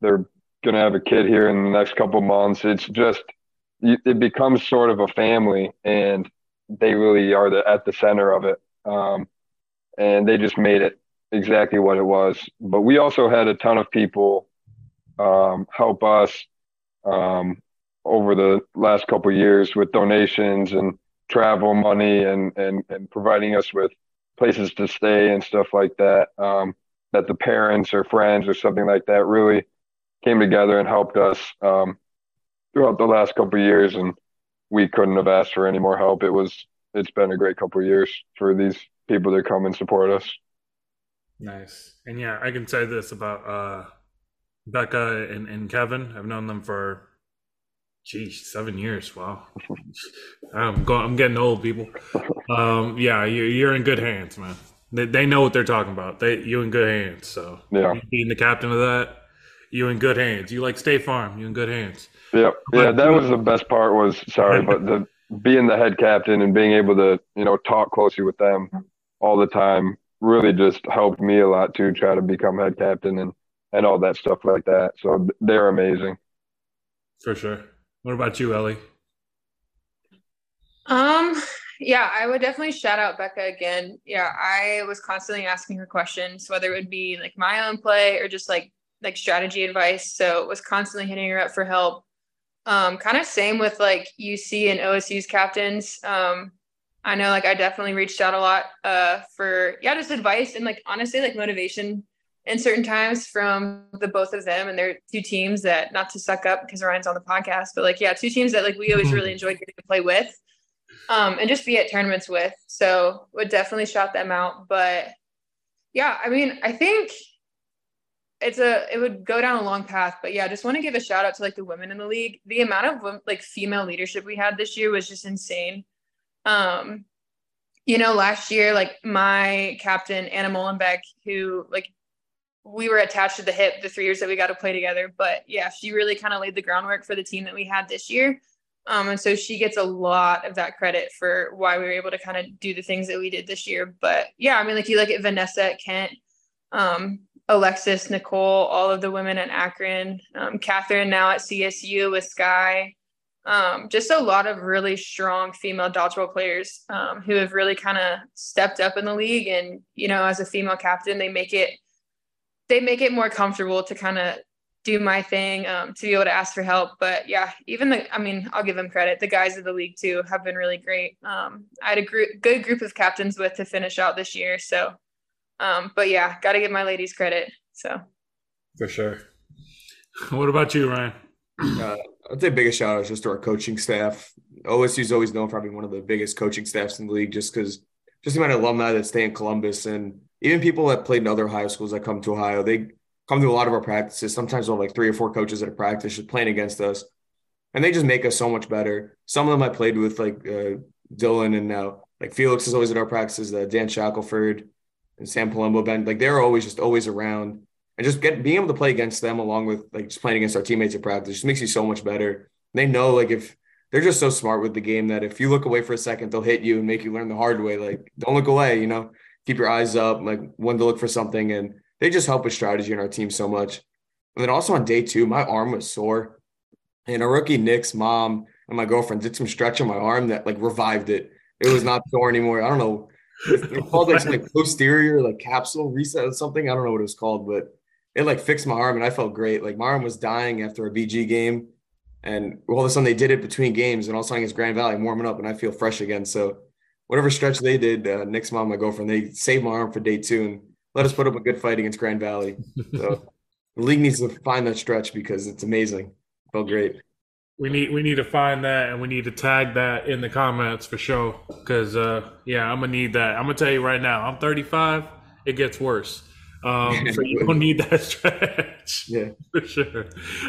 they're gonna have a kid here in the next couple months. It's just it becomes sort of a family, and they really are the, at the center of it. Um, and they just made it exactly what it was. But we also had a ton of people um, help us um, over the last couple years with donations and travel money and, and, and providing us with places to stay and stuff like that. Um, that the parents or friends or something like that really came together and helped us um, throughout the last couple years, and we couldn't have asked for any more help. It was it's been a great couple years for these people to come and support us. Nice, and yeah, I can say this about uh, Becca and, and Kevin. I've known them for, geez, seven years. Wow, I'm going. I'm getting old, people. Um, yeah, you, you're in good hands, man. They, they know what they're talking about. They you in good hands. So yeah, being the captain of that, you in good hands. You like State Farm. You in good hands. Yeah, yeah. That was the best part. Was sorry, but the being the head captain and being able to you know talk closely with them all the time really just helped me a lot to try to become head captain and and all that stuff like that. So they're amazing. For sure. What about you, Elly? Um, yeah, I would definitely shout out Becca again. Yeah, I was constantly asking her questions, whether it would be like my own play or just like like strategy advice. So it was constantly hitting her up for help. Um, kind of same with like UC and OSU's captains. Um, I know like I definitely reached out a lot uh for yeah, just advice and like honestly like motivation in certain times from the both of them and they're two teams that not to suck up because Ryan's on the podcast, but like yeah, two teams that like we always really enjoyed getting to play with um, and just be at tournaments with. So would definitely shout them out. But yeah, I mean, I think it's a it would go down a long path. But yeah, just want to give a shout out to like the women in the league. The amount of like female leadership we had this year was just insane. Um, you know, last year, like my captain Anna Molenbeek, who like we were attached to the hip the three years that we got to play together. But yeah, she really kind of laid the groundwork for the team that we had this year. Um, and so she gets a lot of that credit for why we were able to kind of do the things that we did this year. But yeah, I mean, like you look at Vanessa at Kent, um, Alexis, Nicole, all of the women at Akron, um, Catherine now at CSU with Sky. Um, just a lot of really strong female dodgeball players um, who have really kind of stepped up in the league. And, you know, as a female captain, they make it they make it more comfortable to kind of do my thing um, to be able to ask for help. But yeah, even the, I mean, I'll give them credit. The guys of the league too have been really great. Um, I had a group, good group of captains with to finish out this year. So, um, but yeah, got to give my ladies credit. So, for sure. What about you, Ryan? Uh, I'd say biggest shout out is just to our coaching staff. OSU is always known for having one of the biggest coaching staffs in the league, just because just the amount of alumni that stay in Columbus and even people that played in other high schools that come to Ohio. They come to a lot of our practices. Sometimes we'll have like three or four coaches at a practice just playing against us. And they just make us so much better. Some of them I played with, like uh, Dylan and now, like Felix is always at our practices, uh, Dan Shackelford and Sam Palumbo, Ben. Like they're always just always around. And just get being able to play against them along with like just playing against our teammates at practice just makes you so much better. They know like if they're just so smart with the game that if you look away for a second, they'll hit you and make you learn the hard way. Like, don't look away, you know, keep your eyes up, like when to look for something. And they just help with strategy in our team so much. And then also on day two, my arm was sore. And a rookie Nick's mom and my girlfriend did some stretch on my arm that like revived it. It was not sore anymore. I don't know. It's called like some like posterior like capsule reset or something. I don't know what it was called, but it like fixed my arm and I felt great. Like my arm was dying after a BG game. And all of a sudden they did it between games and all of a sudden it's Grand Valley warming up and I feel fresh again. So whatever stretch they did, uh, Nick's mom, my girlfriend, they saved my arm for day two. And let us put up a good fight against Grand Valley. So [laughs] the league needs to find that stretch because it's amazing. Felt great. We need we need to find that and we need to tag that in the comments for sure. Cause uh, yeah, I'm gonna need that. I'm gonna tell you right now. I'm 35. It gets worse. Um, [laughs] so you don't need that [laughs] stretch. Yeah, for sure.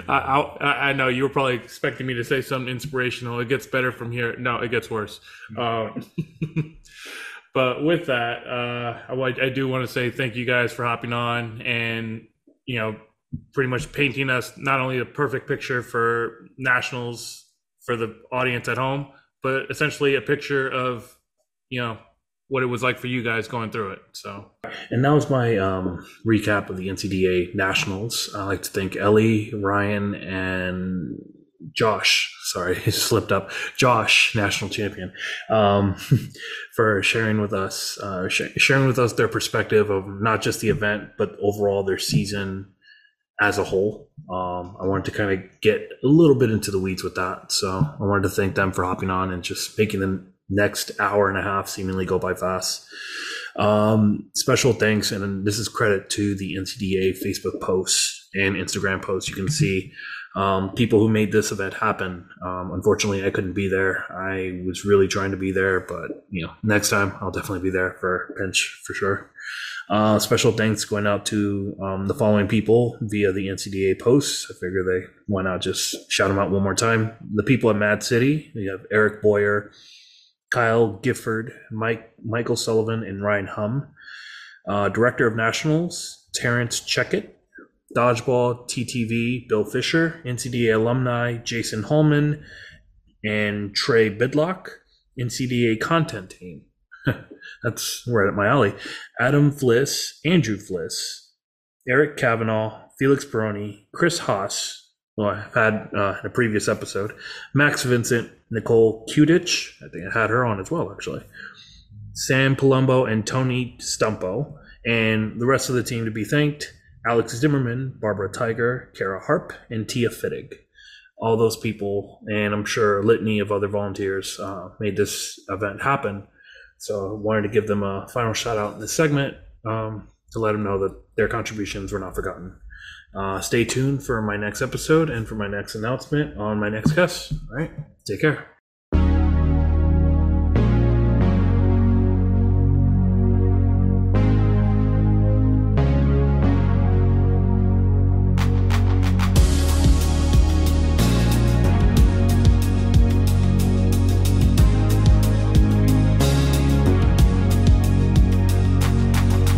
I, I, I know you were probably expecting me to say something inspirational. It gets better from here. No, it gets worse. Um, [laughs] but with that, uh, I, I do want to say thank you guys for hopping on and you know pretty much painting us not only a perfect picture for nationals for the audience at home, but essentially a picture of you know what it was like for you guys going through it. So, and that was my um, recap of the NCDA Nationals. I like to thank Elly, Ryan, and Josh, sorry, [laughs] he slipped up. Josh, national champion, um, [laughs] for sharing with us, uh, sh- sharing with us their perspective of not just the event, but overall their season as a whole. Um, I wanted to kind of get a little bit into the weeds with that, so I wanted to thank them for hopping on and just making the next hour and a half seemingly go by fast. Um, special thanks, and this is credit to the NCDA Facebook posts and Instagram posts. You can see um, people who made this event happen. Um, unfortunately, I couldn't be there. I was really trying to be there, but you know, next time I'll definitely be there for pinch for sure. Uh, special thanks going out to um, the following people via the NCDA posts. I figure they why not just shout them out one more time. The people at Mad City. We have Eric Boyer, Kyle Gifford, Mike Michael Sullivan, and Ryan Hum. Uh, Director of Nationals, Terrence Checkett. Dodgeball, TTV, Bill Fisher. NCDA alumni, Jason Holman and Trey Bidlock. NCDA content team. [laughs] That's right up my alley. Adam Fliss, Andrew Fliss, Eric Kavanaugh, Felix Peroni, Chris Haas, who I've had uh, in a previous episode, Max Vincent, Nicole Kudich, I think I had her on as well, actually, Sam Palumbo, and Tony Stumpo, and the rest of the team to be thanked Alex Zimmerman, Barbara Tiger, Kara Harp, and Tia Fittig. All those people, and I'm sure a litany of other volunteers, uh, made this event happen. So I wanted to give them a final shout out in this segment um, to let them know that their contributions were not forgotten. Uh, stay tuned for my next episode and for my next announcement on my next guest. All right, take care.